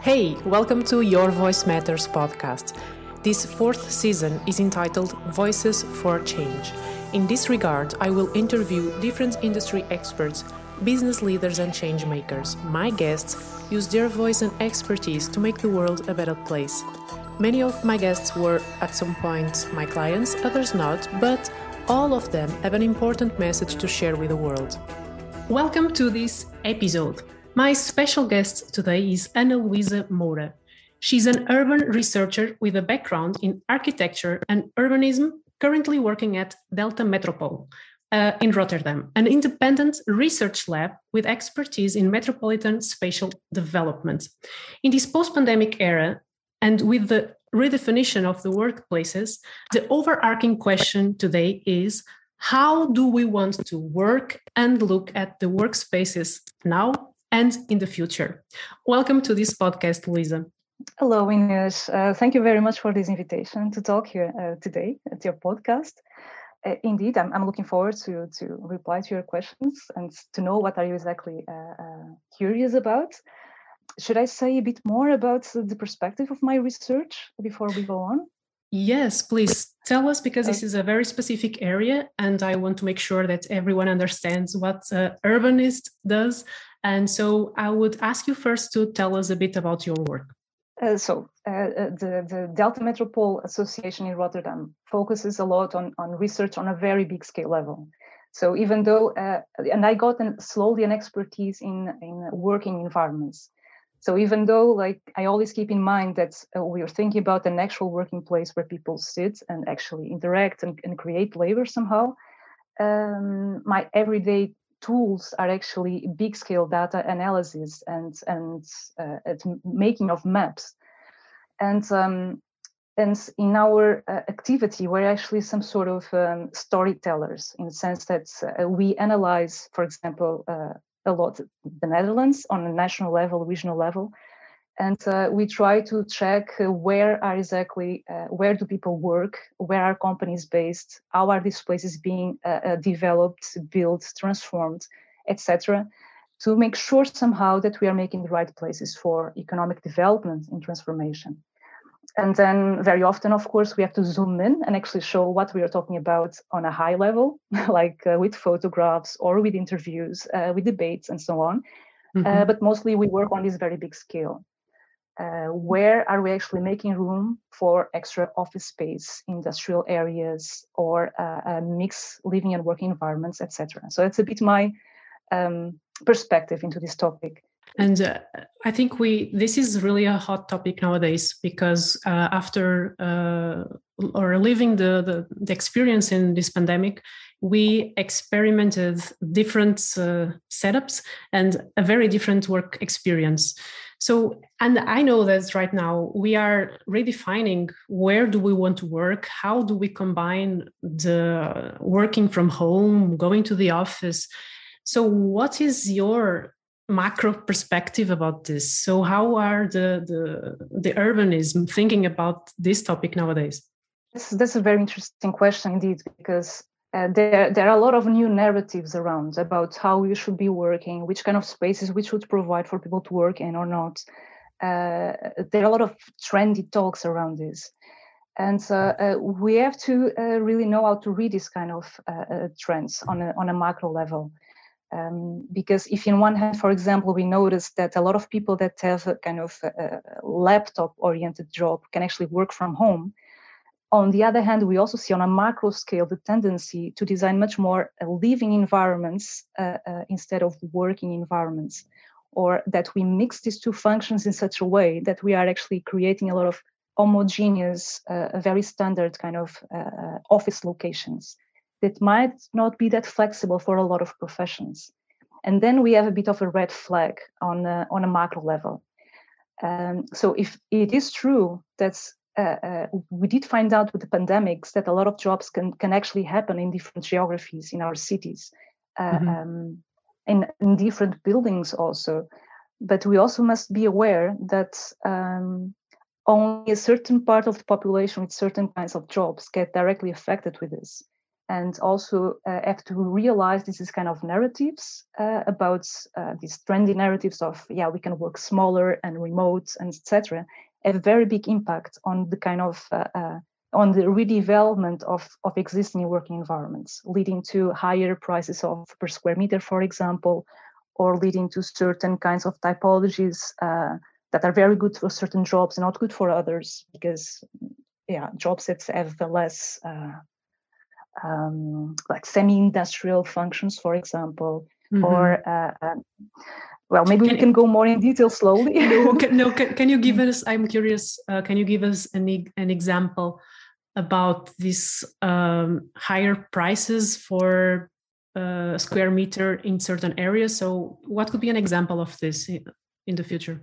Hey, welcome to Your Voice Matters podcast. This fourth season is entitled Voices for Change. In this regard, I will interview different industry experts, business leaders, and change makers. My guests use their voice and expertise to make the world a better place. Many of my guests were at some point my clients, others not, but all of them have an important message to share with the world. Welcome to this episode. My special guest today is Ana Luisa Moura. She's an urban researcher with a background in architecture and urbanism, currently working at Deltametropool uh, in Rotterdam, an independent research lab with expertise in metropolitan spatial development. In this post pandemic era, and with the redefinition of the workplaces, the overarching question today is how do we want to work and look at the workspaces now and in the future. Welcome to this podcast, Luisa. Hello, Ines. Uh, thank you very much for this invitation to talk here uh, today at your podcast. Uh, indeed, I'm, I'm, looking forward to, to reply to your questions and to know what are you exactly uh, uh, curious about. Should I say a bit more about the perspective of my research before we go on? Yes, please tell us because this is a very specific area, and I want to make sure that everyone understands what uh, Urbanist does and so I would ask you first to tell us a bit about your work. Uh, so uh, uh, the, the Deltametropool Association in Rotterdam focuses a lot on, on research on a very big scale level. So even though, uh, and I got an, slowly an expertise in, in working environments. So even though like I always keep in mind that uh, we are thinking about an actual working place where people sit and actually interact and, and create labor somehow, um, my everyday tools are actually big scale data analysis and and uh, making of maps. And um, and in our uh, activity we're actually some sort of um, storytellers in the sense that uh, we analyze for example uh, a lot the netherlands on a national level regional level and uh, we try to check uh, where are exactly uh, where do people work where are companies based how are these places being uh, uh, developed built transformed etc to make sure somehow that we are making the right places for economic development and transformation. And then very often of course we have to zoom in and actually show what we are talking about on a high level like uh, with photographs or with interviews with debates and so on. Mm-hmm. but mostly we work on this very big scale uh, where are we actually making room for extra office space, industrial areas, or uh, uh, mixed living and working environments, etc. So that's a bit my um, perspective into this topic. And uh, I think we this is really a hot topic nowadays because uh, after uh, or living the, the, the experience in this pandemic, we experimented different setups and a very different work experience. So, and I know that right now we are redefining where do we want to work? How do we combine the working from home, going to the office? So, what is your macro perspective about this? So, how are the the, the urbanism thinking about this topic nowadays? This, that's a very interesting question indeed, because uh, there, there are a lot of new narratives around about how we should be working, which kind of spaces we should provide for people to work in or not. Uh, there are a lot of trendy talks around this. And uh, uh we have to uh, really know how to read these kind of uh, trends on a, on a macro level. Um, because if in one hand, for example, we notice that a lot of people that have a kind of laptop oriented job can actually work from home, on the other hand, we also see on a macro scale the tendency to design much more uh, living environments uh, uh, instead of working environments, or that we mix these two functions in such a way that we are actually creating a lot of homogeneous, uh, very standard kind of uh, uh, office locations that might not be that flexible for a lot of professions. And then we have a bit of a red flag on on a macro level. Um, so if it is true that uh, uh, we did find out with the pandemics that a lot of jobs can, can actually happen in different geographies in our cities, uh, mm-hmm. um, in, in different buildings also. But we also must be aware that um, only a certain part of the population with certain kinds of jobs get directly affected with this. and also uh, have to realize this is kind of narratives uh, about uh, these trendy narratives of yeah we can work smaller and remote and etc a very big impact on the kind of uh, uh, on the redevelopment of, of existing working environments leading to higher prices of per square meter for example or leading to certain kinds of typologies uh, that are very good for certain jobs and not good for others because yeah jobs that have less um, like semi-industrial functions, for example, mm-hmm. or uh, um, well, maybe can, we can go more in detail slowly. no, can, no, can, can, you give us? I'm curious. Uh, can you give us an an example about these um, higher prices for uh, square meter in certain areas? So, what could be an example of this in, the future?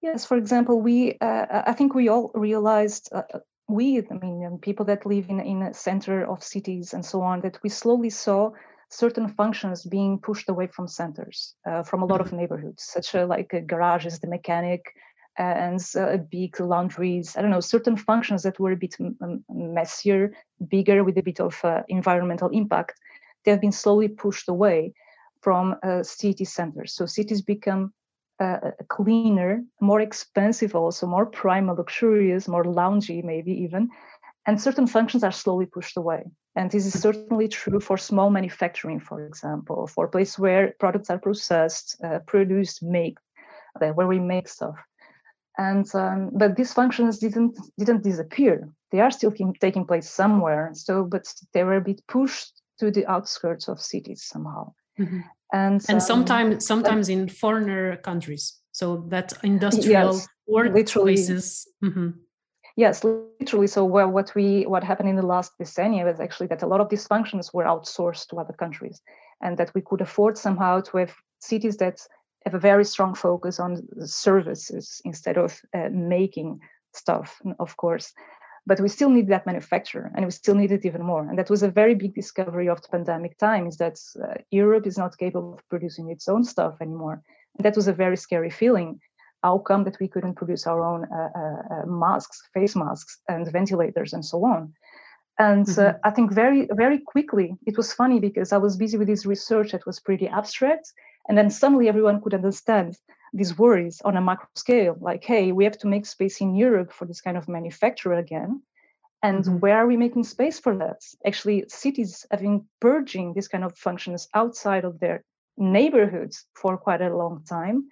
Yes, for example, we uh, I think we all realized uh, we, I mean, people that live in in a center of cities and so on, that we slowly saw certain functions being pushed away from centers, uh, from a lot mm-hmm. of neighborhoods, such uh, like garages, the mechanic, uh, and uh, big laundries. I don't know, certain functions that were a bit m- messier, bigger, with a bit of uh, environmental impact. They have been slowly pushed away from uh, city centers. So cities become uh, cleaner, more expensive, also more prime, luxurious, more loungy, maybe even. And certain functions are slowly pushed away. And this is certainly true for small manufacturing, for example, for places where products are processed, uh, produced, made, uh, where we make stuff. And um, but these functions didn't didn't disappear. They are still taking place somewhere. So, but they were a bit pushed to the outskirts of cities somehow. Mm-hmm and and um, sometimes sometimes in foreigner countries so that industrial yes, work literally. mm-hmm. Yes literally. So well what we what happened in the last decennia was actually that a lot of these functions were outsourced to other countries and that we could afford somehow to have cities that have a very strong focus on services instead of uh, making stuff of course. But we still need that manufacturer and we still need it even more. And that was a very big discovery of the pandemic time is that uh, europe is not capable of producing its own stuff anymore. And that was a very scary feeling how come that we couldn't produce our own uh, uh, uh masks face masks and ventilators and so on and uh, mm-hmm. i think very very quickly it was funny because i was busy with this research that was pretty abstract and then suddenly everyone could understand these worries on a macro scale like hey we have to make space in europe for this kind of manufacturer again and mm-hmm. where are we making space for that actually cities have been purging these kind of functions outside of their neighborhoods for quite a long time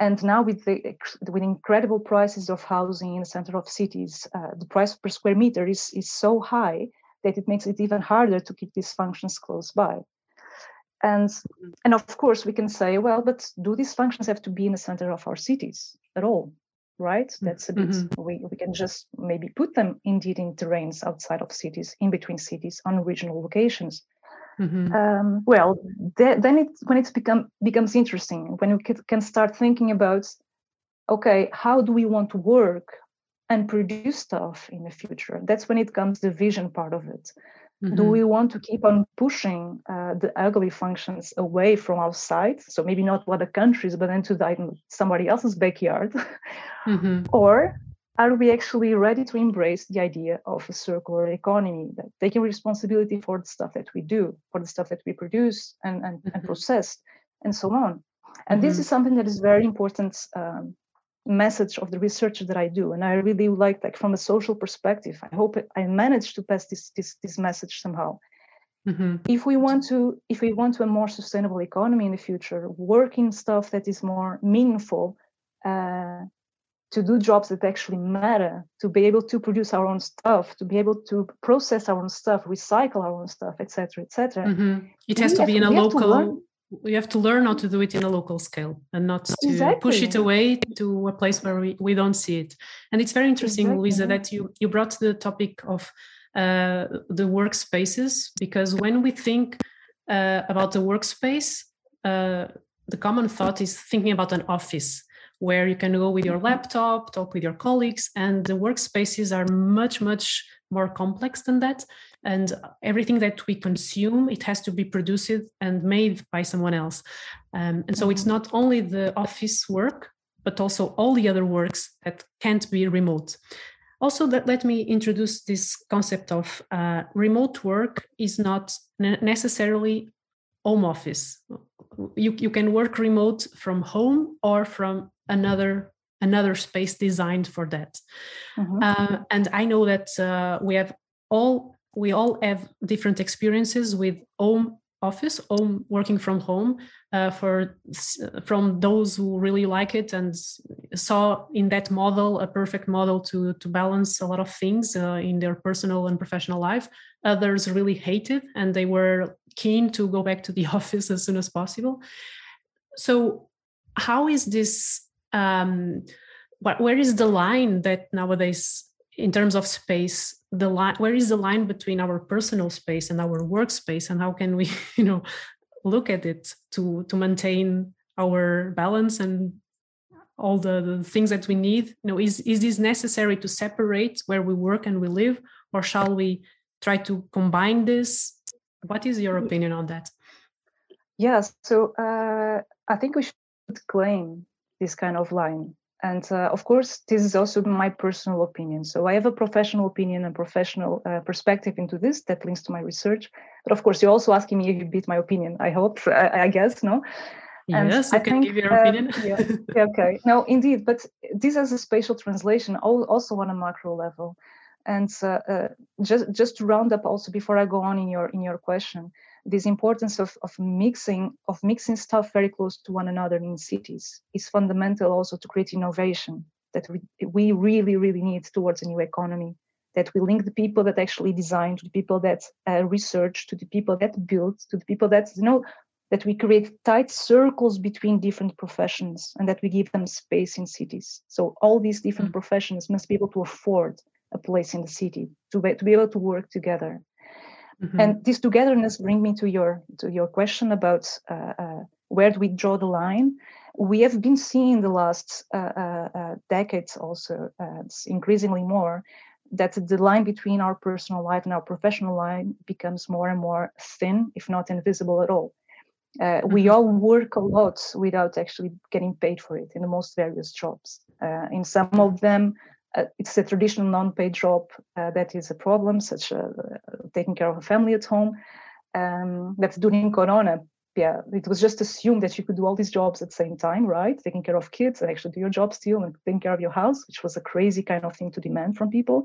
and now with the with incredible prices of housing in the center of cities uh, the price per square meter is is so high that it makes it even harder to keep these functions close by and mm-hmm. and of course we can say well but do these functions have to be in the center of our cities at all right mm, that's a bit mm-hmm. we, we can just maybe put them indeed in terrains outside of cities in between cities on regional locations mm-hmm. um, well th- then it when it's become becomes interesting when we can start thinking about okay how do we want to work and produce stuff in the future that's when it comes the vision part of it Mm-hmm. Do we want to keep on pushing uh, the ugly functions away from outside? So maybe not other countries, but into the, somebody else's backyard. Mm-hmm. or are we actually ready to embrace the idea of a circular economy, that taking responsibility for the stuff that we do, for the stuff that we produce and, and, mm-hmm. and process, and so on? And this mm-hmm. is something that is very important um, message of the research that I do. And I really like like from a social perspective. I hope I manage to pass this this this message somehow. Mm-hmm. If we want to if we want to a more sustainable economy in the future, working stuff that is more meaningful, uh, to do jobs that actually matter, to be able to produce our own stuff, to be able to process our own stuff, recycle our own stuff, etc., etc. Mm-hmm. It has to be in a local we have to learn how to do it in a local scale and not to exactly. push it away to a place where we, we don't see it and it's very interesting exactly. Luisa that you you brought the topic of uh, the workspaces because when we think uh, about the workspace uh, the common thought is thinking about an office where you can go with your laptop talk with your colleagues and the workspaces are much much more complex than that. And everything that we consume it has to be produced and made by someone else. Um, and so it's mm-hmm. not only the office work but also all the other works that can't be remote. Also that let me introduce this concept of uh, remote work is not necessarily home office. You, you can work remote from home or from another another space designed for that. Mm-hmm. uh, and i know that uh, we have all we all have different experiences with home office home working from home uh, for from those who really like it and saw in that model a perfect model to to balance a lot of things uh, in their personal and professional life. Others really hated and they were keen to go back to the office as soon as possible. So how is this um, where is the line that nowadays in terms of space the line where is the line between our personal space and our workspace and how can we you know look at it to to maintain our balance and all the, the things that we need? You know is is this necessary to separate where we work and we live or shall we try to combine this? What is your opinion on that? Yes so uh, i think we should claim this kind of line and uh, of course this is also my personal opinion so i have a professional opinion and professional uh, perspective into this that links to my research but of course you're also asking me if you beat my opinion i hope i, I guess no and yes, you I can think, give your uh, opinion. yeah, okay. No, indeed, but this has a spatial translation also on a macro level. And uh, uh, just just to round up, also before I go on in your in your question, this importance of, of mixing of mixing stuff very close to one another in cities is fundamental also to create innovation that we, we really really need towards a new economy that we link the people that actually design to the people that uh, research to the people that build to the people that you know that we create tight circles between different professions and that we give them space in cities so all these different mm-hmm. professions must be able to afford a place in the city to be, to be able to work together Mm-hmm. And this togetherness bring me to your to your question about uh, uh, where do we draw the line. We have been seeing the last uh, uh, uh decades also uh, increasingly more that the line between our personal life and our professional life becomes more and more thin, if not invisible at all. Uh, we mm-hmm. all work a lot without actually getting paid for it in the most various jobs. Uh, in some of them, uh, it's a traditional non-paid job uh, that is a problem, such as uh, taking care of a family at home. Um, that's during Corona. Yeah, it was just assumed that you could do all these jobs at the same time, right? Taking care of kids and actually do your job still and taking care of your house, which was a crazy kind of thing to demand from people.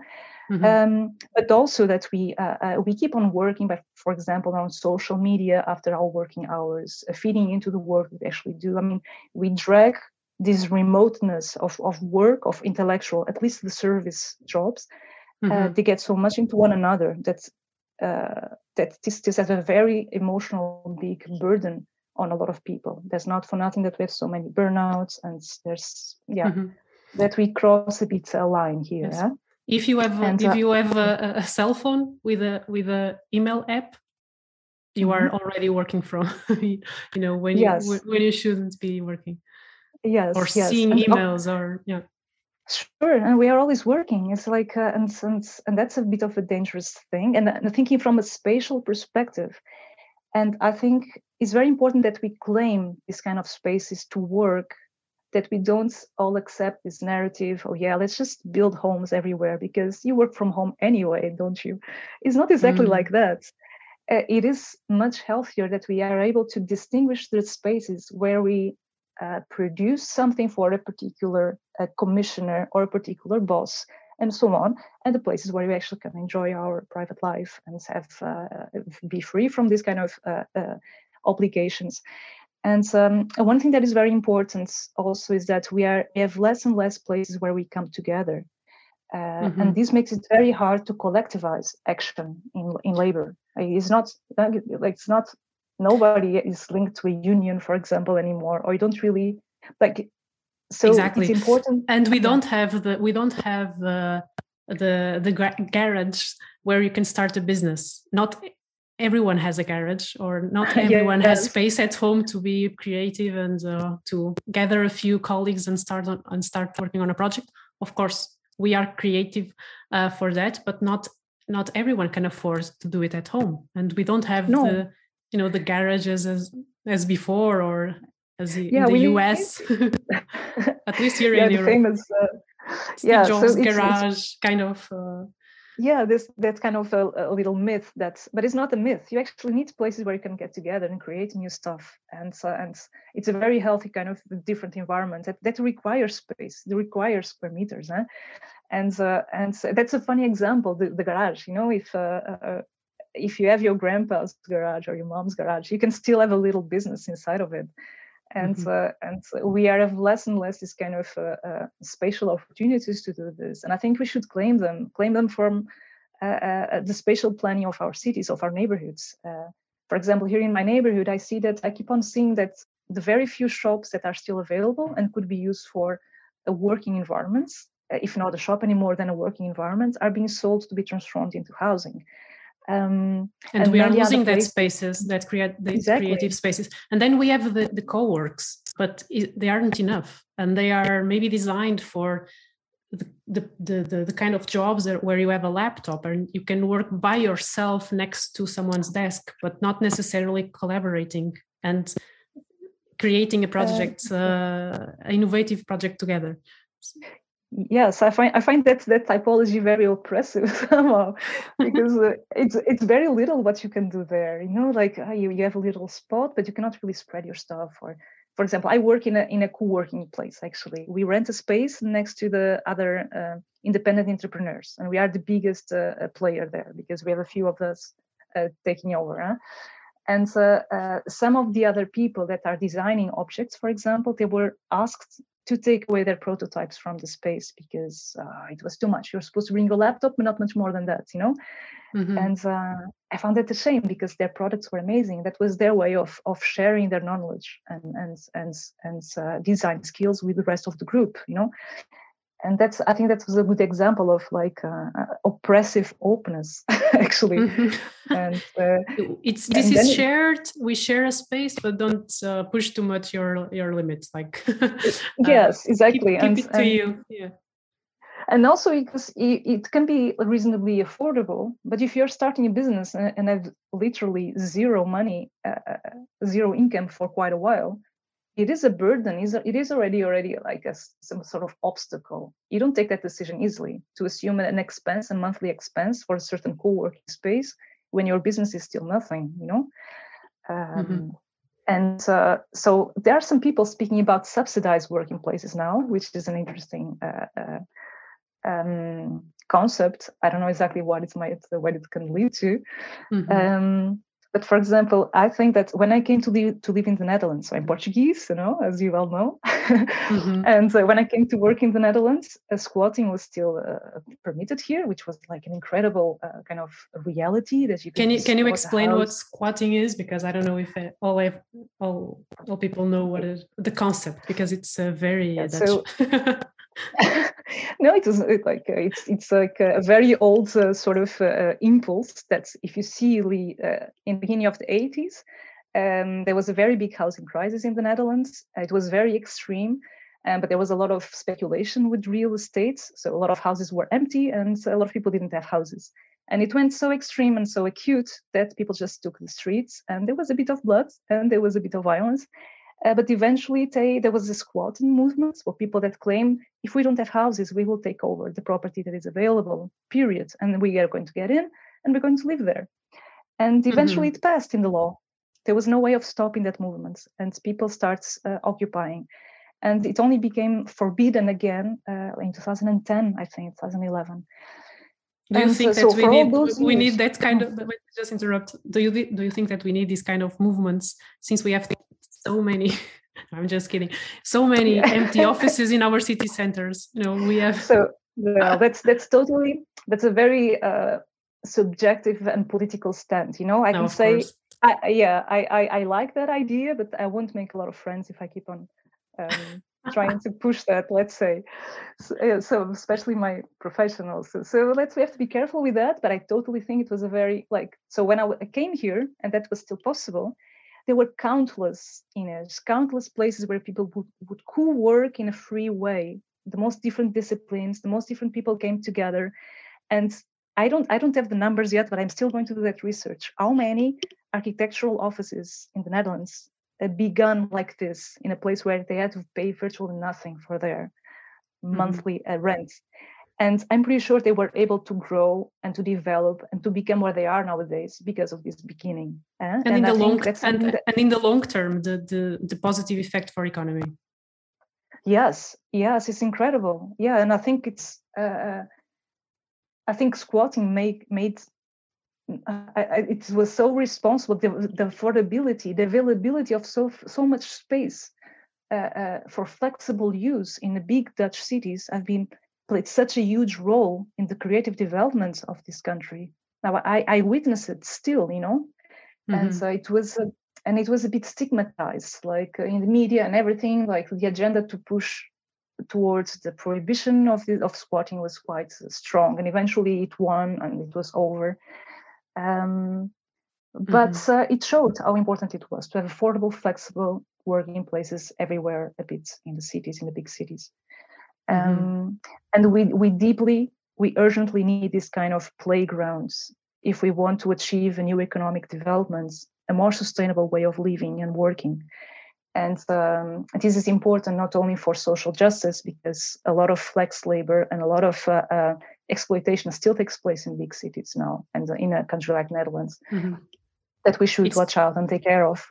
Mm-hmm. Um, but also that we uh, uh, we keep on working by, for example, on social media after our working hours, uh, feeding into the work we actually do. I mean, we drag this remoteness of, of work of intellectual at least the service jobs uh, mm-hmm. uh, they get so much into one another that uh, that this, this has a very emotional big burden on a lot of people there's not for nothing that we have so many burnouts and there's yeah mm-hmm. that we cross a bit a line here yes. yeah? if you have and, if uh, you have a, a, cell phone with a with a email app you mm-hmm. are already working from you know when yes. you when you shouldn't be working yes or yes. seeing and, emails or yeah sure and we are always working it's like uh, and, and and that's a bit of a dangerous thing and, and thinking from a spatial perspective and i think it's very important that we claim this kind of spaces to work that we don't all accept this narrative oh yeah let's just build homes everywhere because you work from home anyway don't you it's not exactly mm. like that uh, it is much healthier that we are able to distinguish the spaces where we uh, produce something for a particular uh, commissioner or a particular boss and so on. And the places where we actually can enjoy our private life and have uh, be free from this kind of uh, uh, obligations. And um, one thing that is very important also is that we are we have less and less places where we come together. Mm-hmm. and this makes it very hard to collectivize action in, in labor. It's not like it's not nobody is linked to a union for example anymore or you don't really like so exactly. it's important and we don't have the we don't have the the the garage where you can start a business. Not everyone has a garage or not everyone has space at home to be creative and uh, to gather a few colleagues and start on, and start working on a project. Of course we are creative uh, for that but not not everyone can afford to do it at home. And we don't have no. the you know the garages as as before or as yeah, in the we, US. At least here yeah, in the Europe. famous uh, Steve yeah, Jobs so it's, garage it's, kind of. Uh yeah this that's kind of a, a, little myth that's but it's not a myth you actually need places where you can get together and create new stuff and so and it's a very healthy kind of different environment that, that requires space that requires square meters huh? and uh, and that's a funny example the, the garage you know if uh, uh, uh, if you have your grandpa's garage or your mom's garage you can still have a little business inside of it. And mm-hmm. uh, and we are have less and less this kind of uh, uh, spatial opportunities to do this. And i think we should claim them claim them from uh, uh, the spatial planning of our cities of our neighborhoods. Uh, for example here in my neighborhood i see that i keep on seeing that the very few shops that are still available and could be used for a working environments if not a shop anymore than a working environment are being sold to be transformed into housing um, and, and, we are losing that spaces that create the exactly. creative spaces. And then we have the, the co-works but it, they aren't enough. And they are maybe designed for the, the, the, the, kind of jobs where you have a laptop and you can work by yourself next to someone's desk but not necessarily collaborating and creating a project uh, uh, innovative project together yes i find i find that that typology very oppressive somehow because uh, it's it's very little what you can do there you know like uh, you, you have a little spot but you cannot really spread your stuff or for example i work in a in a co-working place actually we rent a space next to the other uh, independent entrepreneurs and we are the biggest uh, uh player there because we have a few of us uh, taking over huh? and some of the other people that are designing objects for example they were asked to take away their prototypes from the space because uh, it was too much. You're supposed to bring a laptop, but not much more than that, you know. Mm-hmm. And uh, I found that a shame because their products were amazing. That was their way of of sharing their knowledge and and and and uh, design skills with the rest of the group, you know and that's i think that was a good example of like uh, uh oppressive openness actually mm-hmm. and uh, it's this and is shared we share a space but don't uh, push too much your your limits like uh, yes exactly keep, keep and, it to and, you yeah and also because it, it, can be reasonably affordable but if you're starting a business and, and have literally zero money uh, zero income for quite a while it is a burden it is already already like a, some sort of obstacle you don't take that decision easily to assume an expense a monthly expense for a certain co-working space when your business is still nothing you know mm-hmm. um, mm-hmm. and uh, so there are some people speaking about subsidized working places now which is an interesting uh, uh, um, concept i don't know exactly what it might what it can lead to mm-hmm. um, but for example, I think that when I came to live to live in the Netherlands, so I'm Portuguese, you know, as you well know, mm-hmm. and uh, when I came to work in the Netherlands, uh, squatting was still uh, permitted here, which was like an incredible uh, kind of reality that you can. You, can you explain what squatting is? Because I don't know if all all all people know what is the concept because it's uh, very yeah, so no, it was like uh, it's it's like a very old uh, sort of uh, impulse that if you see the uh, in the beginning of the 80s, um, there was a very big housing crisis in the Netherlands. It was very extreme, um, but there was a lot of speculation with real estate. So a lot of houses were empty, and a lot of people didn't have houses. And it went so extreme and so acute that people just took the streets, and there was a bit of blood and there was a bit of violence. Uh, but eventually, they, there was a squatting movement for people that claim if we don't have houses, we will take over the property that is available, period. And we are going to get in and we're going to live there. And eventually, mm-hmm. it passed in the law. There was no way of stopping that movement, and people start uh, occupying. And it only became forbidden again uh, in 2010, I think, 2011. Do you and think so, that we need we years, need that kind of? Just interrupt. Do you do you think that we need these kind of movements since we have so many. I'm just kidding. So many yeah. empty offices in our city centers. You know we have so well, that's that's totally that's a very uh, subjective and political stand you know? I no, can say I, yeah I, I, I like that idea but i won't make a lot of friends if i keep on um, trying to push that let's say. So, so, especially my professionals. So, so let's we have to be careful with that but i totally think it was a very like so when I came here and that was still possible there were countless images, countless places where people would, would co-work in a free way. The most different disciplines, the most different people came together. And I don't I don't have the numbers yet, but I'm still going to do that research. How many architectural offices in the Netherlands begun like this in a place where they had to pay virtually nothing for their mm-hmm. monthly uh, rent and i'm pretty sure they were able to grow and to develop and to become where they are nowadays because of this beginning uh, and, and, in I the long and, that, and in the long term the, the the positive effect for economy. Yes yes it's incredible. Yeah and i think it's uh, uh i think squatting make made uh, I, I, it was so responsible the, the affordability the availability of so so much space uh, uh, for flexible use in the big dutch cities have been played such a huge role in the creative development of this country. Now I, I witness it still, you know, mm-hmm. and so it was, a, and it was a bit stigmatized, like uh, in the media and everything. Like the agenda to push towards the prohibition of the, of squatting was quite strong, and eventually it won and it was over. Um, but mm-hmm. uh, it showed how important it was to have affordable, flexible working places everywhere, a bit in the cities, in the big cities. Mm-hmm. Um, and we we deeply we urgently need this kind of playgrounds if we want to achieve a new economic developments a more sustainable way of living and working and um, this is important not only for social justice because a lot of flex labor and a lot of uh, uh, exploitation still takes place in big cities now and in a country like netherlands mm-hmm. that we should it's, watch out and take care of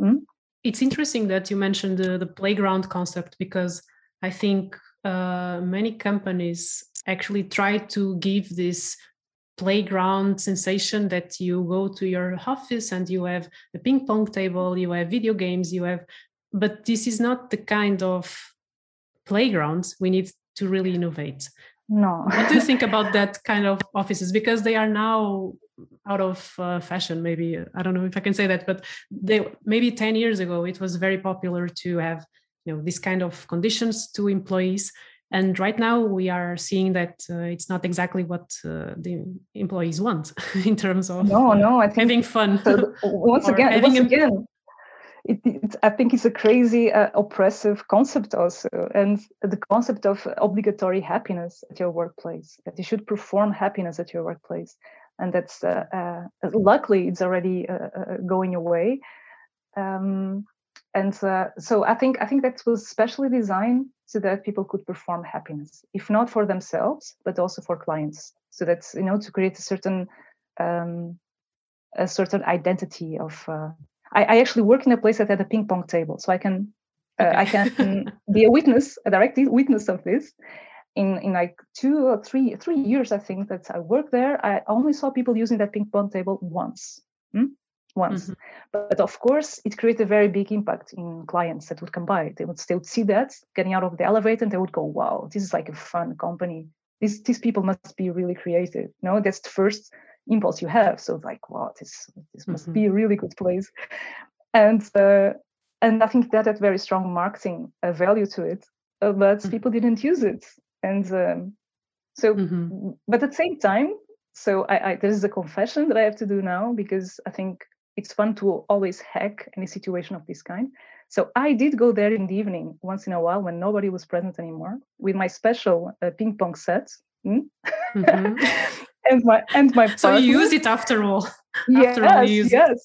mm? it's interesting that you mentioned the, the playground concept because i think uh, many companies actually try to give this playground sensation that you go to your office and you have a ping pong table, you have video games, you have, but this is not the kind of playgrounds we need to really innovate. No. what do you think about that kind of offices? Because they are now out of uh, fashion maybe i don't know if i can say that but they maybe 10 years ago it was very popular to have you know this kind of conditions to employees and right now we are seeing that uh, it's not exactly what uh, the employees want in terms of no no i think having fun so once again once again it, it, I think it's a crazy uh, oppressive concept also, and the concept of obligatory happiness at your workplace that you should perform happiness at your workplace, and that's uh, uh, luckily it's already uh, going away. Um, and uh, so I think I think that was specially designed so that people could perform happiness, if not for themselves, but also for clients. So that's you know to create a certain um, a certain identity of. Uh, I, I, actually work in a place that had a ping pong table, so I can uh, I can be a witness, a direct witness of this. In in like two or three three years, I think that I worked there. I only saw people using that ping pong table once. Hmm? Once. Mm-hmm. But of course, it created a very big impact in clients that would come by. They would, they would see that getting out of the elevator and they would go, wow, this is like a fun company. These, these people must be really creative. You know, that's the first impulse you have. So like, wow, this, this must mm-hmm. be a really good place. And, uh, and I think that had very strong marketing uh, value to it, uh, but mm-hmm. people didn't use it. And um, so, mm-hmm. but at the same time, so I, I, this is a confession that I have to do now because I think it's fun to always hack any situation of this kind. So I did go there in the evening once in a while when nobody was present anymore with my special uh, ping pong set. Hmm? Mm-hmm. and my and my so you use it after all. Yes, after all yes. It.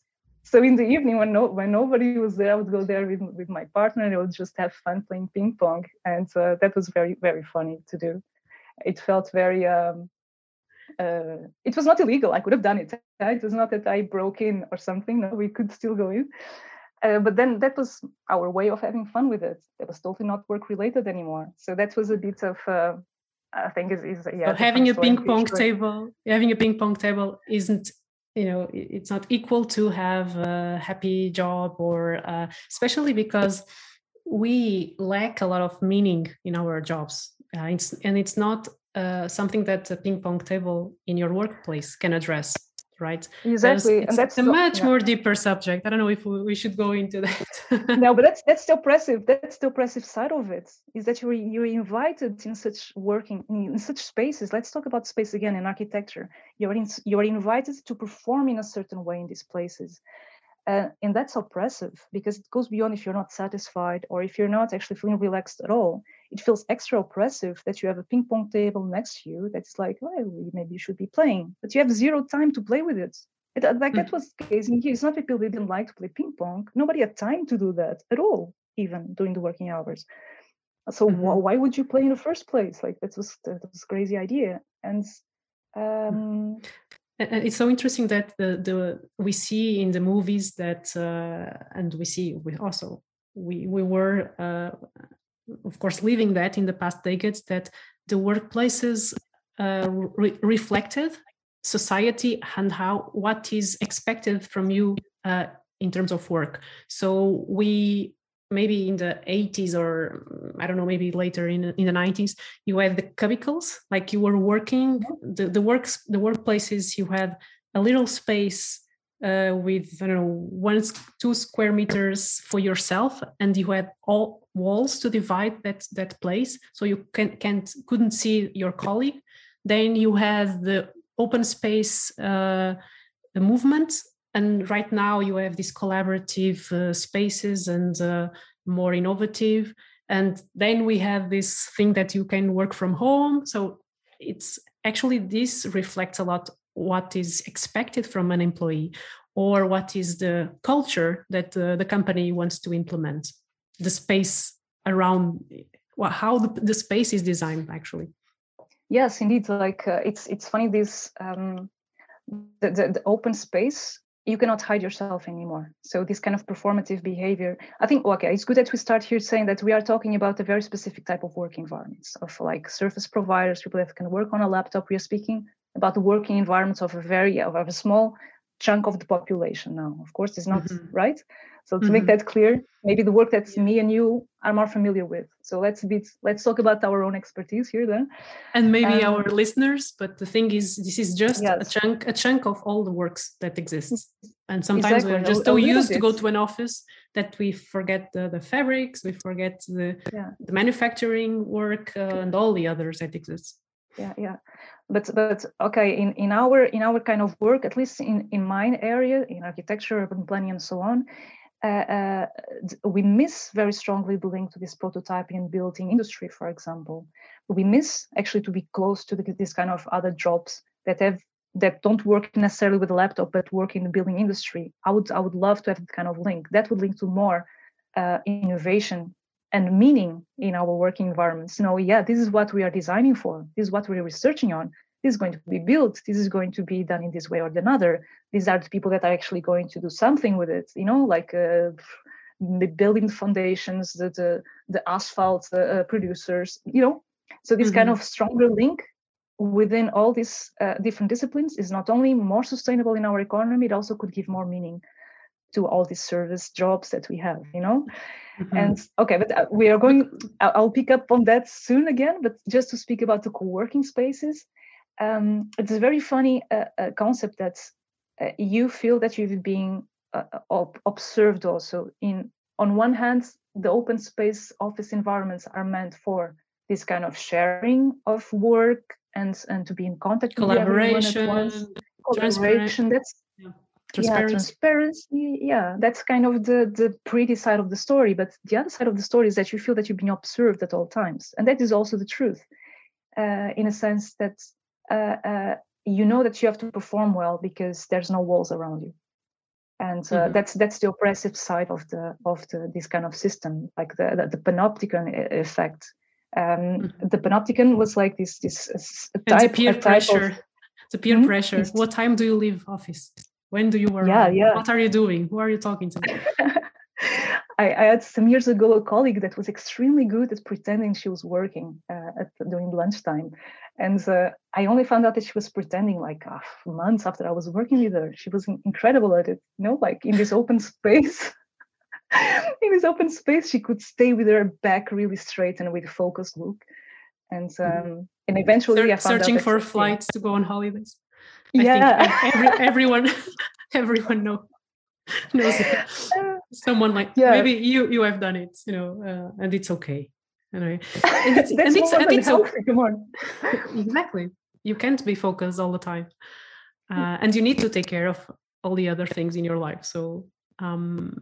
So in the evening when no when nobody was there, I would go there with with my partner and I would just have fun playing ping pong, and uh, that was very very funny to do. It felt very um, uh, it was not illegal. I could have done it. It was not that I broke in or something. No, we could still go in. Uh, but then that was our way of having fun with it. It was totally not work related anymore. So that was a bit of, uh, I think, is, is yeah. So having a ping pong table, having a ping pong table isn't, you know, it's not equal to have a happy job or, uh, especially because we lack a lot of meaning in our jobs. Uh, it's, and it's not uh, something that a ping pong table in your workplace can address right? Exactly and that's a much yeah. more deeper subject. I don't know if we, should go into that. No but that's that's the oppressive that's the oppressive side of it is that you're you're invited in such working in, in such spaces. Let's talk about space again in architecture. You're in, you're invited to perform in a certain way in these places uh, and that's oppressive because it goes beyond if you're not satisfied or if you're not actually feeling relaxed at all. It feels extra oppressive that you have a ping pong table next to you that's like, well, maybe you should be playing, but you have zero time to play with it. it uh, like mm. that was the case in here. It's not that people didn't like to play ping pong. Nobody had time to do that at all, even during the working hours. so mm-hmm. wh- why would you play in the first place like that was that was crazy idea and um and it's so interesting that the, the we see in the movies that uh, and we see we also we we were uh, of course living that in the past decades that the workplaces uh, re- reflected society and how what is expected from you uh, in terms of work. So we maybe in the 80s or i don't know maybe later in, in the 90s you had the cubicles like you were working the, the works the workplaces you had a little space uh, with I don't know one two square meters for yourself, and you had all walls to divide that that place, so you can can't couldn't see your colleague. Then you had the open space uh, movement, and right now you have these collaborative uh, spaces and uh, more innovative. And then we have this thing that you can work from home. So it's actually this reflects a lot what is expected from an employee or what is the culture that uh, the company wants to implement the space around well, how the, the space is designed actually yes indeed like uh, it's it's funny this um, the, the, the open space you cannot hide yourself anymore. So this kind of performative behavior i think okay it's good that we start here saying that we are talking about a very specific type of work environments of like service providers people that can work on a laptop. We are speaking about the working environments of a very of a small chunk of the population now of course it's not mm-hmm. right so to mm-hmm. make that clear maybe the work that me and you are more familiar with so let's be let's talk about our own expertise here then and maybe um, our listeners but the thing is this is just yes. a chunk a chunk of all the works that exists and sometimes exactly. we're just so used to go to an office that we forget the, the fabrics we forget the yeah. the manufacturing work uh, and all the others that exist yeah yeah but but okay in in our in our kind of work at least in in my area in architecture urban planning and so on uh, uh, we miss very strongly the link to this prototyping and building industry for example. We miss actually to be close to the, this kind of other jobs that have that don't work necessarily with a laptop but work in the building industry. I would i would love to have that kind of link. That would link to more uh, innovation and meaning in our working environments. You know, yeah, this is what we are designing for. This is what we're researching on. This is going to be built. This is going to be done in this way or another. These are the people that are actually going to do something with it. You know, like uh, the building foundations, the the, the asphalt uh, uh, producers. You know, so this mm-hmm. kind of stronger link within all these uh, different disciplines is not only more sustainable in our economy, it also could give more meaning to all these service jobs that we have you know mm-hmm. and okay but uh, we are going i'll pick up on that soon again but just to speak about the co-working spaces um, it's a very funny uh, uh, concept that uh, you feel that you've been uh, observed also in on one hand the open space office environments are meant for this kind of sharing of work and and to be in contact collaboration with at once. collaboration that's yeah transparency. yeah transparency yeah that's kind of the the pretty side of the story but the other side of the story is that you feel that you've been observed at all times and that is also the truth uh, in a sense that uh, uh, you know that you have to perform well because there's no walls around you and uh, mm-hmm. that's that's the oppressive side of the of the this kind of system like the the, the panopticon effect um, mm-hmm. the panopticon was like this this type, peer pressure of, the peer mm-hmm. pressure what time do you leave office when do you work? Yeah, yeah. What are you doing? Who are you talking to? I, I, had some years ago a colleague that was extremely good at pretending she was working uh, at, during lunchtime. And uh, I only found out that she was pretending like uh, months after I was working with her. She was incredible at it, you know, like in this open space. in this open space, she could stay with her back really straight and with a focused look. And mm-hmm. um, and eventually, Ser- I found searching for flights yeah. to go on holidays. I yeah. every, everyone everyone know, knows it. Someone like yeah. maybe you you have done it, you know, uh, and it's okay. Anyway, and it's, and it's, and it's okay. Come on. exactly. You can't be focused all the time, uh, and you need to take care of all the other things in your life. So um,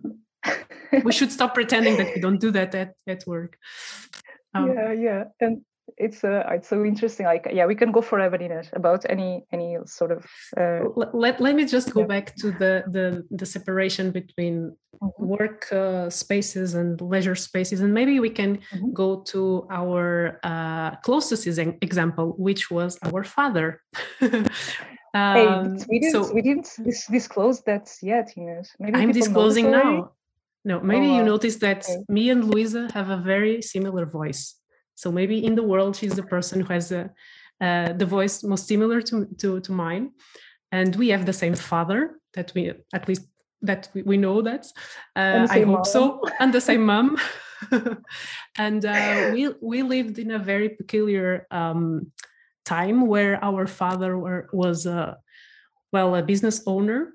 we should stop pretending that we don't do that at, at work. Um, yeah, yeah, and it's uh, it's so interesting. Like, yeah, we can go forever in it about any any sort of. Uh, let, let me just go yeah. back to the the the separation between mm-hmm. work uh, spaces and leisure spaces, and maybe we can mm-hmm. go to our uh, closest example, which was our father. um, hey, we didn't so, we didn't disclose that yet, Ines. Maybe I'm disclosing now. No, maybe oh, you noticed that okay. me and Luisa have a very similar voice. So maybe in the world, she's the person who has a, uh, the voice most similar to, to, to mine. And we have the same father that we, at least that we, we know that. Uh, I hope mom. so. And the same mom. and uh, we, we lived in a very peculiar um, time where our father were, was, a, well, a business owner.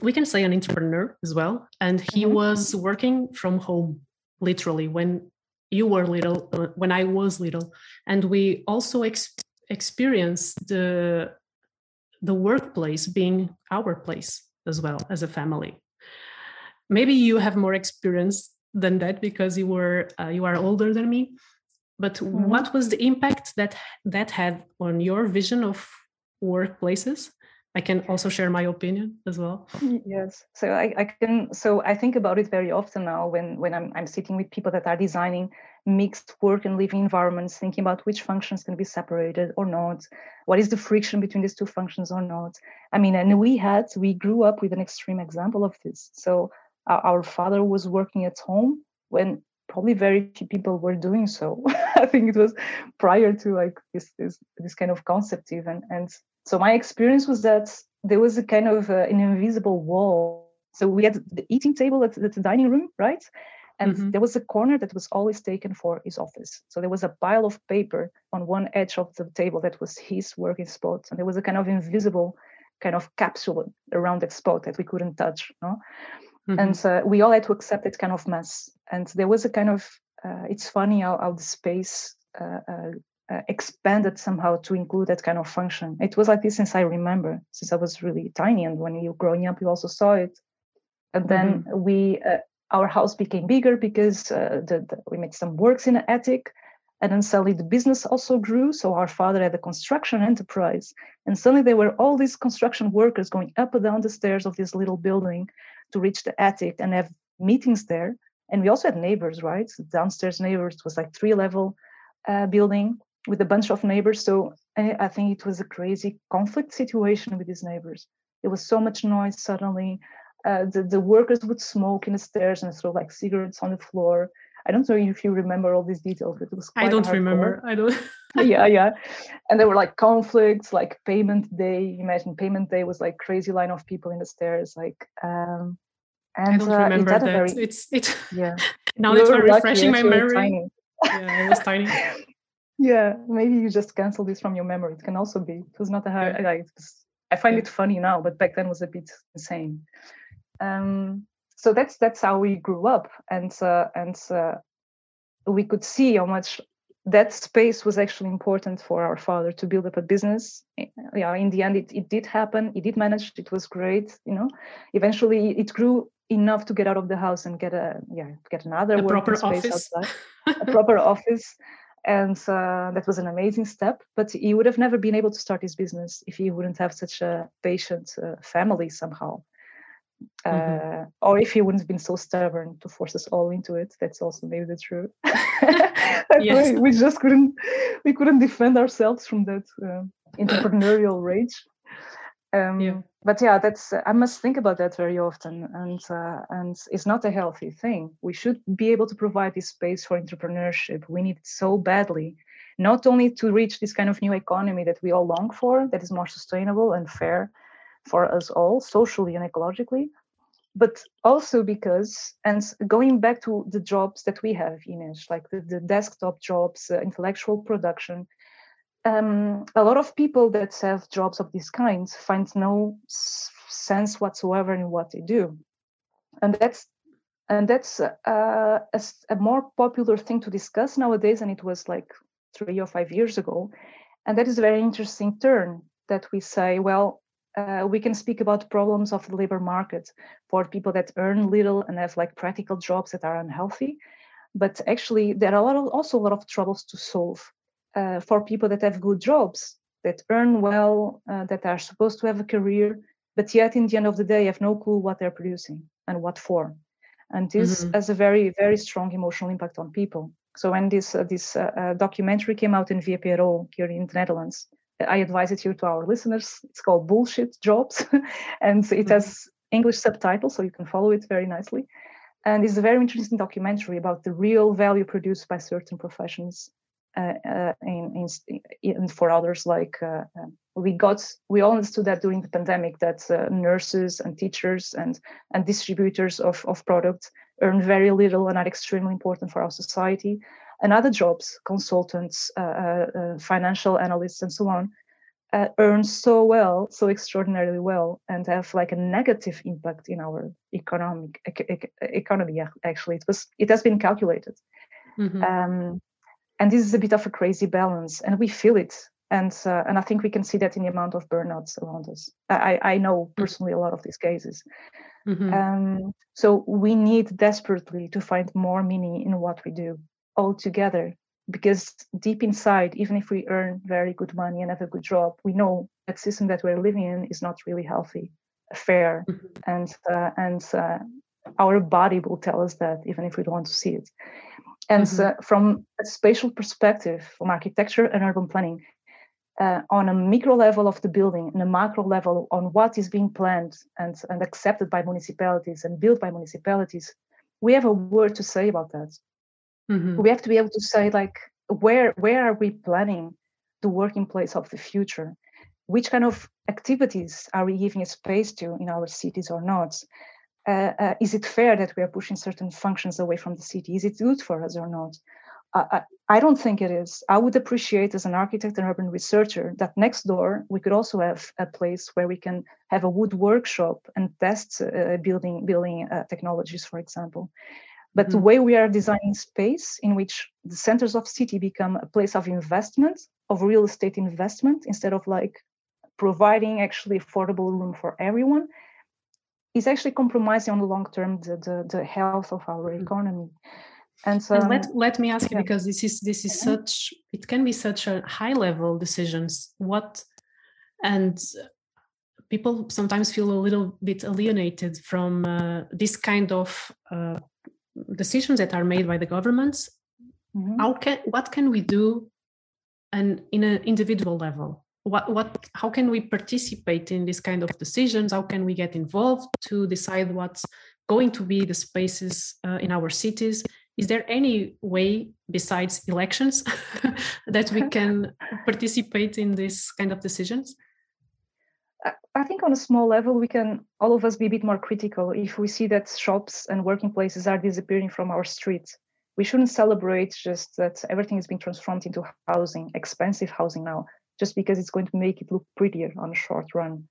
We can say an entrepreneur as well. And he mm-hmm. was working from home, literally, when you were little uh, when i was little. And we also ex- experienced the the workplace being our place as well as a family. Maybe you have more experience than that because you were uh, you are older than me but mm-hmm. what was the impact that that had on your vision of workplaces I can also share my opinion as well. Yes. So I, I, can so I think about it very often now when when I'm I'm sitting with people that are designing mixed work and living environments, thinking about which functions can be separated or not. What is the friction between these two functions or not? I mean, and we had we grew up with an extreme example of this. So our, our father was working at home when probably very few people were doing so. I think it was prior to like this this this kind of concept even and so my experience was that there was a kind of uh, an invisible wall. So we had the eating table at, at the dining room, right? And mm-hmm. there was a corner that was always taken for his office. So there was a pile of paper on one edge of the table that was his working spot. And there was a kind of invisible kind of capsule around that spot that we couldn't touch. No? Mm-hmm. And uh, we all had to accept that kind of mess. And there was a kind of, uh, it's funny how, how the space uh, uh expanded somehow to include that kind of function. It was like this since I remember, since I was really tiny, and when you growing up, you also saw it. And then mm-hmm. we, uh, our house became bigger because uh, the, the, we made some works in the attic, and then suddenly the business also grew. So our father had a construction enterprise, and suddenly there were all these construction workers going up and down the stairs of this little building to reach the attic and have meetings there. And we also had neighbors, right? Downstairs neighbors was like three level uh, building with a bunch of neighbors. So I think it was a crazy conflict situation with these neighbors. There was so much noise suddenly. Uh, the, the workers would smoke in the stairs and throw like cigarettes on the floor. I don't know if you remember all these details, but it was I don't remember. I don't. yeah, yeah. And there were like conflicts, like payment day. Imagine payment day was like crazy line of people in the stairs, like. Um, and I don't uh, remember that. Very, it's it. Yeah. now that you're refreshing my memory. Yeah, I was tiny. Yeah maybe you just cancel this from your memory. It can also be it was not a hard like i find yeah. it funny now but back then was a bit insane. Um, so that's that's how we grew up and uh, and uh, we could see how much that space was actually important for our father to build up a business. Yeah in the end it, it did happen. He did manage. It was great you know. Eventually it grew enough to get out of the house and get a yeah get another a proper office. outside, a proper office and uh, that was an amazing step but he would have never been able to start his business if he wouldn't have such a patient uh, family somehow uh, mm-hmm. or if he wouldn't have been so stubborn to force us all into it that's also maybe the truth yes. we just couldn't we couldn't defend ourselves from that uh, entrepreneurial rage um, yeah. But yeah, that's I must think about that very often, and uh, and it's not a healthy thing. We should be able to provide this space for entrepreneurship. We need it so badly, not only to reach this kind of new economy that we all long for, that is more sustainable and fair for us all, socially and ecologically, but also because, and going back to the jobs that we have, Ines, like the, the desktop jobs, uh, intellectual production, um, a lot of people that have jobs of this kind find no s- sense whatsoever in what they do, and that's and that's uh, a, a, more popular thing to discuss nowadays than it was like three or five years ago, and that is a very interesting turn that we say, well, uh, we can speak about problems of the labor market for people that earn little and have like practical jobs that are unhealthy, but actually there are also a lot of troubles to solve uh, for people that have good jobs, that earn well, uh, that are supposed to have a career, but yet in the end of the day have no clue what they're producing and what for. And this mm-hmm. has a very, very strong emotional impact on people. So when this uh, this uh, uh, documentary came out in VPRO here in the Netherlands, I advise it here to our listeners. It's called Bullshit Jobs, and it mm-hmm. has English subtitles, so you can follow it very nicely. And it's a very interesting documentary about the real value produced by certain professions uh, uh, in, in, for others like uh, uh, we got we all understood that during the pandemic that uh, nurses and teachers and and distributors of, of products earn very little and are extremely important for our society. And other jobs consultants uh, financial analysts and so on earn so well so extraordinarily well and have like a negative impact in our economic e- economy actually. It was it has been calculated. Mm-hmm. um, and this is a bit of a crazy balance and we feel it and uh, and i think we can see that in the amount of burnouts around us i i know personally a lot of these cases mm-hmm. um, so we need desperately to find more meaning in what we do all together because deep inside even if we earn very good money and have a good job we know that system that we're living in is not really healthy fair mm-hmm. and uh, and uh, our body will tell us that even if we don't want to see it and mm-hmm. uh, from a spatial perspective, from architecture and urban planning, uh, on a micro level of the building and a macro level on what is being planned and, and accepted by municipalities and built by municipalities, we have a word to say about that. Mm-hmm. We have to be able to say, like, where where are we planning the working place of the future? Which kind of activities are we giving a space to in our cities or not? Uh, uh, is it fair that we are pushing certain functions away from the city? Is it good for us or not? I, I don't think it is. I would appreciate as an architect and urban researcher that next door we could also have a place where we can have a wood workshop and test uh, building building uh, technologies, for example. But mm-hmm. the way we are designing space in which the centers of city become a place of investment, of real estate investment, instead of like providing actually affordable room for everyone, is actually compromising on the long term the, the, the health of our mm. economy. And, so, and let let me ask you yeah. because this is this is such it can be such a high level decisions. What and people sometimes feel a little bit alienated from uh, this kind of uh, decisions that are made by the governments. Mm-hmm. How can what can we do, and in an individual level? What what how can we participate in this kind of decisions? How can we get involved to decide what's going to be the spaces uh, in our cities? Is there any way besides elections that we can participate in this kind of decisions? I think on a small level, we can all of us be a bit more critical. If we see that shops and working places are disappearing from our streets. We shouldn't celebrate just that everything is being transformed into housing, expensive housing now just because it's going to make it look prettier on a short run.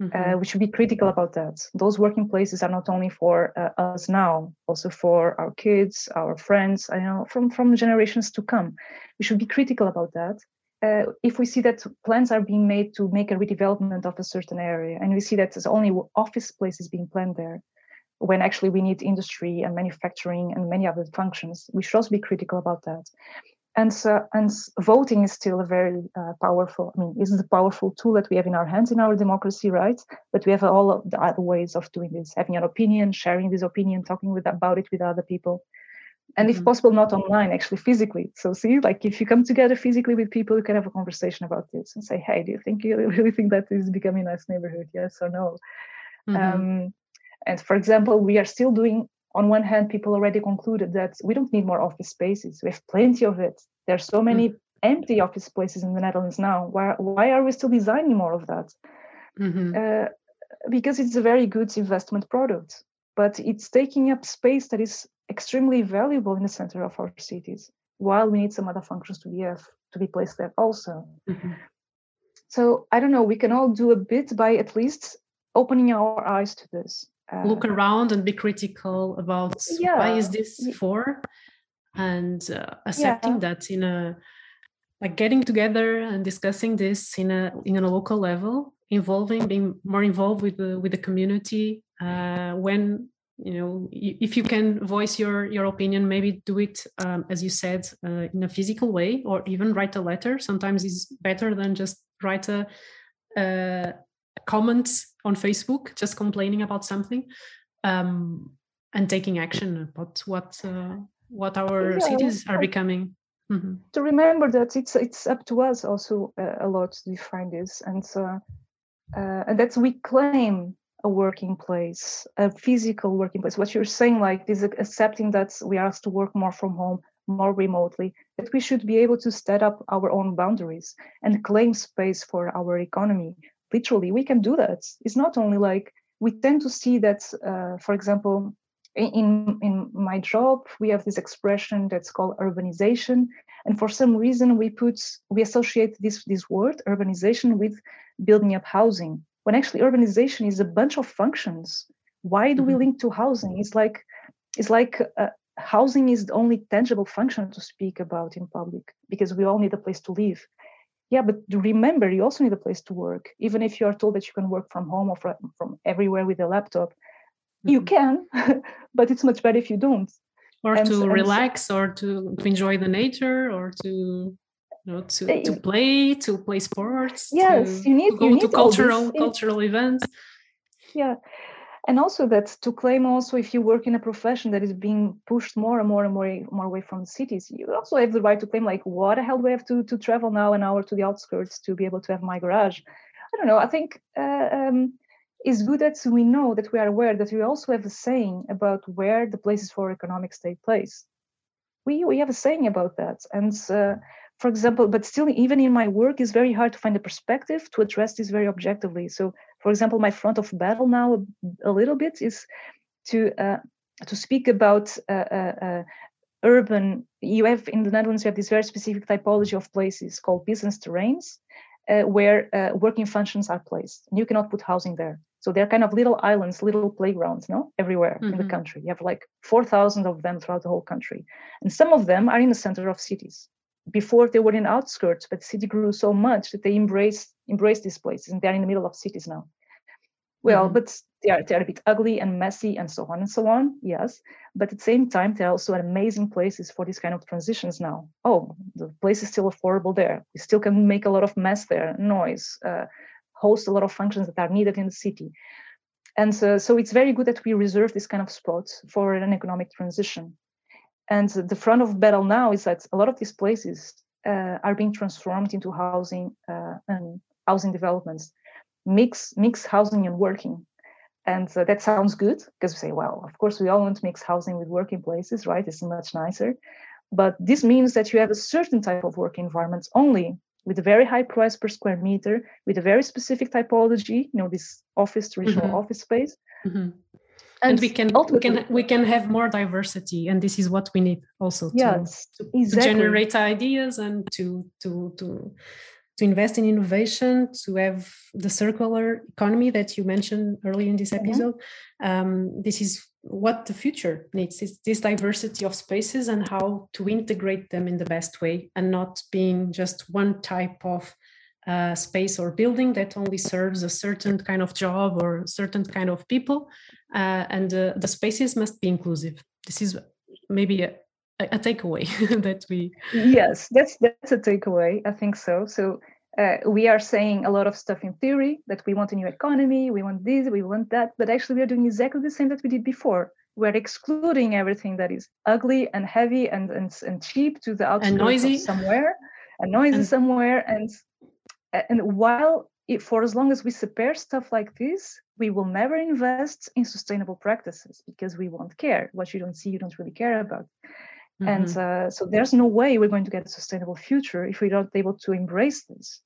Mm-hmm. Uh, we should be critical about that. Those working places are not only for uh, us now, also for our kids, our friends, I know from from generations to come. We should be critical about that. Uh, if we see that plans are being made to make a redevelopment of a certain area, and we see that there's only office places being planned there, when actually we need industry and manufacturing and many other functions, we should also be critical about that and so, and voting is still a very uh, powerful i mean is a powerful tool that we have in our hands in our democracy right? But we have all of the other ways of doing this having an opinion sharing this opinion talking with about it with other people. And mm-hmm. if possible not online actually physically. So see like if you come together physically with people you can have a conversation about this and say hey do you think you really think that this is becoming a nice neighborhood? Yes or no? Mm-hmm. um, and for example we are still doing on one hand, people already concluded that we don't need more office spaces. We have plenty of it. There are so many mm-hmm. empty office places in the Netherlands now. Why, why are we still designing more of that? Mm-hmm. Uh, because it's a very good investment product, but it's taking up space that is extremely valuable in the center of our cities, while we need some other functions to be have, to be placed there also. Mm-hmm. So I don't know. We can all do a bit by at least opening our eyes to this uh, look around and be critical about yeah, why is this for and uh, accepting yeah. that in a like getting together and discussing this in a in a local level involving being more involved with the with the community uh, when you know if you can voice your your opinion maybe do it um, as you said uh, in a physical way or even write a letter sometimes is better than just write a, a comment on facebook just complaining about something um, and taking action about what uh, what our yeah, cities are becoming mm-hmm. to remember that it's it's up to us also uh, a lot to define this and uh, uh, and that we claim a working place, a physical working place. What you're saying, like, is accepting that we are asked to work more from home, more remotely, that we should be able to set up our own boundaries and claim space for our economy. Literally, we can do that. It's not only like we tend to see that, uh, for example, in in my job we have this expression that's called urbanization and for some reason we put we associate this this word urbanization with building up housing when actually urbanization is a bunch of functions why do we mm-hmm. link to housing it's like it's like uh, housing is the only tangible function to speak about in public because we all need a place to live yeah but remember you also need a place to work even if you are told that you can work from home or from, from everywhere with a laptop mm-hmm. you can but it's much better if you don't or and, to and relax so, or to, to enjoy the nature or to you know, to, eh, to play, to play sports. Yes, to, you need to go you need to cultural cultural events. Yeah, and also that to claim also if you work in a profession that is being pushed more and more and more more away from the cities, you also have the right to claim like, what the hell do I have to to travel now an hour to the outskirts to be able to have my garage? I don't know. I think. Uh, um, it's good that we know that we are aware that we also have a saying about where the places for economics take place. We we have a saying about that, and uh, for example, but still, even in my work, it's very hard to find a perspective to address this very objectively. So, for example, my front of battle now a, a little bit is to uh, to speak about uh, uh, uh, urban. You have in the Netherlands, you have this very specific typology of places called business terrains, uh, where uh, working functions are placed, and you cannot put housing there. So they're kind of little islands, little playgrounds, no, everywhere mm-hmm. in the mm-hmm. country. You have like four thousand of them throughout the whole country, and some of them are in the center of cities before they were in outskirts, but the city grew so much that they embraced embraced these places, and they're in the middle of cities now. Well, mm-hmm. but they are they're a bit ugly and messy and so on and so on. Yes, but at the same time, they're also amazing places for these kind of transitions now. Oh, the place is still affordable there. We still can make a lot of mess there, noise, uh, host a lot of functions that are needed in the city. And so, so it's very good that we reserve this kind of spots for an economic transition. And the front of battle now is that a lot of these places uh, are being transformed into housing uh, and housing developments, mix mix housing and working. And uh, that sounds good because we say, well, of course, we all want to mix housing with working places, right? It's much nicer. But this means that you have a certain type of work environments only with a very high price per square meter, with a very specific typology, you know, this office, traditional mm-hmm. office space. Mm-hmm and, and we can we can we can have more diversity and this is what we need also to, yes, to, exactly. to generate ideas and to to to to invest in innovation to have the circular economy that you mentioned earlier in this mm-hmm. episode um, this is what the future needs is this diversity of spaces and how to integrate them in the best way and not being just one type of uh, space or building that only serves a certain kind of job or certain kind of people uh, and uh, the spaces must be inclusive. This is maybe a, a takeaway that we yes that's that's a takeaway i think so. So uh, we are saying a lot of stuff in theory that we want a new economy we want this we want that but actually we are doing exactly the same that we did before. We're excluding everything that is ugly and heavy and and, and cheap to the noisy. somewhere and noisy and, somewhere and and while it, for as long as we spare stuff like this, we will never invest in sustainable practices because we won't care. What you don't see, you don't really care about. Mm-hmm. And uh, so there's no way we're going to get a sustainable future if we're not able to embrace this,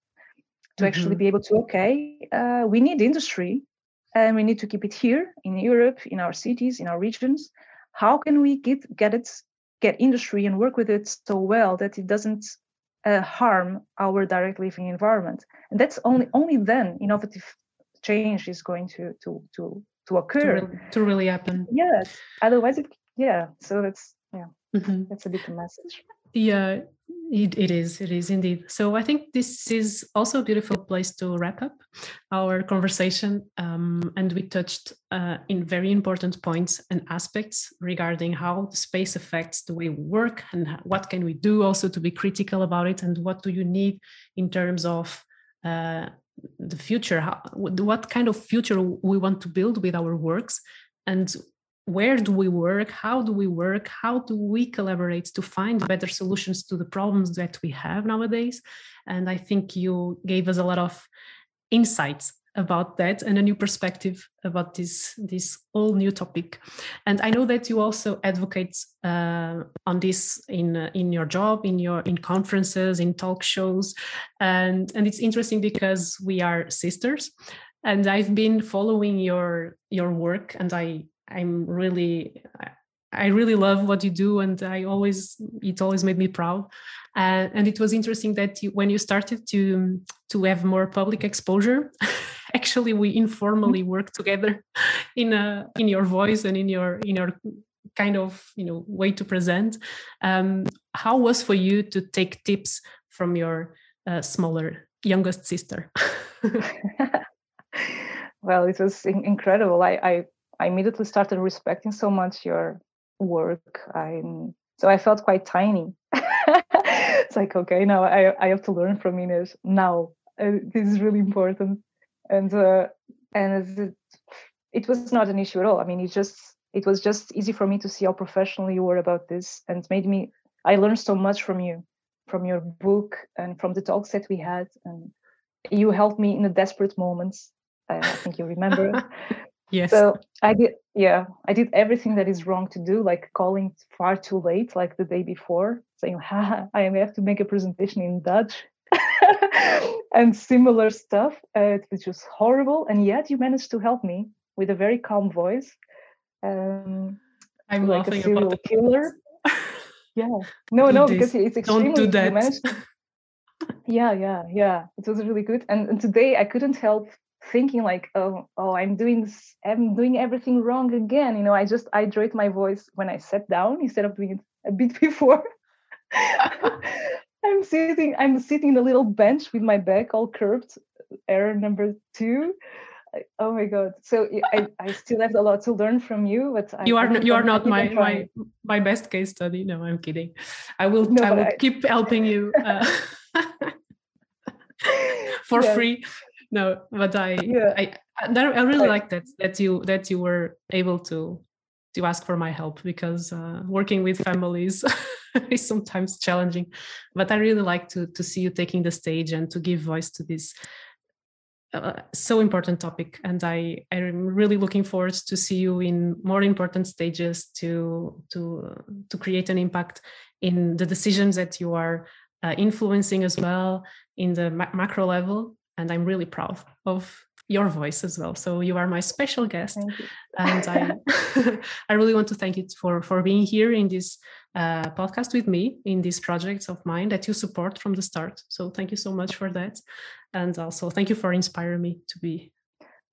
to mm-hmm. actually be able to, okay, uh, we need industry and we need to keep it here in Europe, in our cities, in our regions. How can we get, get it, get industry and work with it so well that it doesn't uh, harm our direct living environment. And that's only only then innovative change is going to to to to occur. to really, to really happen. Yes. Otherwise it yeah. So that's yeah. Mm-hmm. that's a of message. Uh, It, it is, it is indeed. So I think this is also a beautiful place to wrap up our conversation. Um, and we touched uh, in very important points and aspects regarding how the space affects the way we work and what can we do also to be critical about it and what do you need in terms of uh, the future, how, what kind of future we want to build with our works and where do we work how do we work how do we collaborate to find better solutions to the problems that we have nowadays? And i think you gave us a lot of insights about that and a new perspective about this this whole new topic. And i know that you also advocate uh, on this in uh, in your job in your in conferences in talk shows. And and it's interesting because we are sisters. And i've been following your your work and i I'm really I really love what you do, and I always it always made me proud. Uh, and it was interesting that you, when you started to to have more public exposure, actually we informally mm-hmm. work together in a in your voice and in your in your kind of you know way to present. Um, how was for you to take tips from your uh, smaller youngest sister? well, it was incredible. I, I I immediately started respecting so much your work. I'm so I felt quite tiny. it's like okay, now I I have to learn from Ines now. Uh, this is really important, and uh, and it, it was not an issue at all. I mean, it just it was just easy for me to see how professional you were about this, and made me. I learned so much from you, from your book, and from the talks that we had, and you helped me in the desperate moments. I think you remember Yes. So I did, yeah, I did everything that is wrong to do, like calling far too late, like the day before, saying, ha, I have to make a presentation in Dutch and similar stuff. Uh, it was just horrible. And yet you managed to help me with a very calm voice. Um, I'm like laughing a serial about killer. yeah. No, do no, this. because it's extremely. Don't do that. yeah, yeah, yeah. It was really good. And, and today I couldn't help thinking like oh oh i'm doing this i'm doing everything wrong again. You know i just i droid my voice when i sat down instead of doing it a bit before. I'm sitting i'm sitting in a little bench with my back all curved error number two. Oh my god. So I, I still have a lot to learn from you but you are you are not my my my best case study. No i'm kidding. I will no, i will I, keep helping you uh, for yes. free no but i yeah. I, I really like that that you that you were able to to ask for my help because uh, working with families is sometimes challenging. But i really like to to see you taking the stage and to give voice to this uh, so important topic. And i i'm really looking forward to see you in more important stages to to to create an impact in the decisions that you are uh, influencing as well in the ma- macro level and I'm really proud of your voice as well. So you are my special guest, and I I really want to thank you for for being here in this uh, podcast with me in these projects of mine that you support from the start. So thank you so much for that, and also thank you for inspiring me to be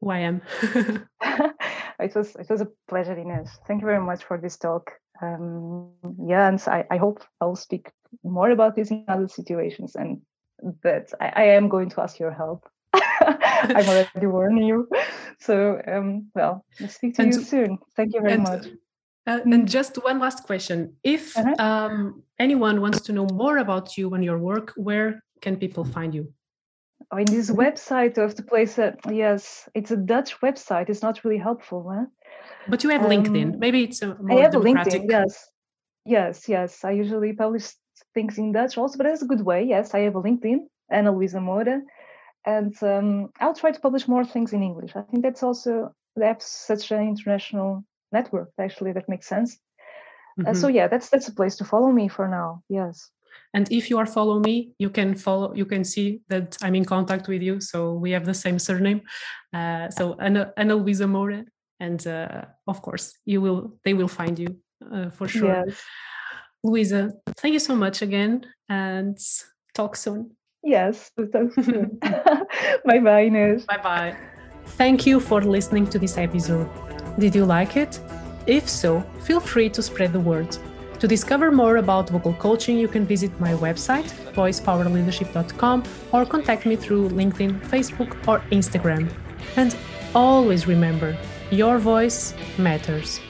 who I am. it was it was a pleasure, Ines. Thank you very much for this talk. Um, yeah, and I, I hope I'll speak more about this in other situations and but I, I am going to ask your help. I'm already warning you. So, um, well, I'll speak to and, you soon. Thank you very and, much. Uh, and just one last question. If uh-huh. um, anyone wants to know more about you and your work, where can people find you? Oh, in this website of the place that, yes, it's a Dutch website. It's not really helpful. Huh? But you have um, LinkedIn. Maybe it's a more I have democratic... LinkedIn, yes. Yes, yes. I usually publish things in Dutch also, but it's a good way. Yes, I have a LinkedIn, Ana Luisa Moura, and um, I'll try to publish more things in English. I think that's also that's such an international network. Actually, that makes sense. Mm-hmm. Uh, so yeah, that's that's a place to follow me for now. Yes. And if you are follow me, you can follow. You can see that I'm in contact with you. So we have the same surname. Uh, so Ana, Ana Luisa Moura, and uh, of course, you will. They will find you uh, for sure. Yes. Luisa, thank you so much again and talk soon. Yes, talk soon. bye bye, Ines. Bye bye. Thank you for listening to this episode. Did you like it? If so, feel free to spread the word. To discover more about vocal coaching, you can visit my website, voicepowerleadership.com, or contact me through LinkedIn, Facebook, or Instagram. And always remember your voice matters.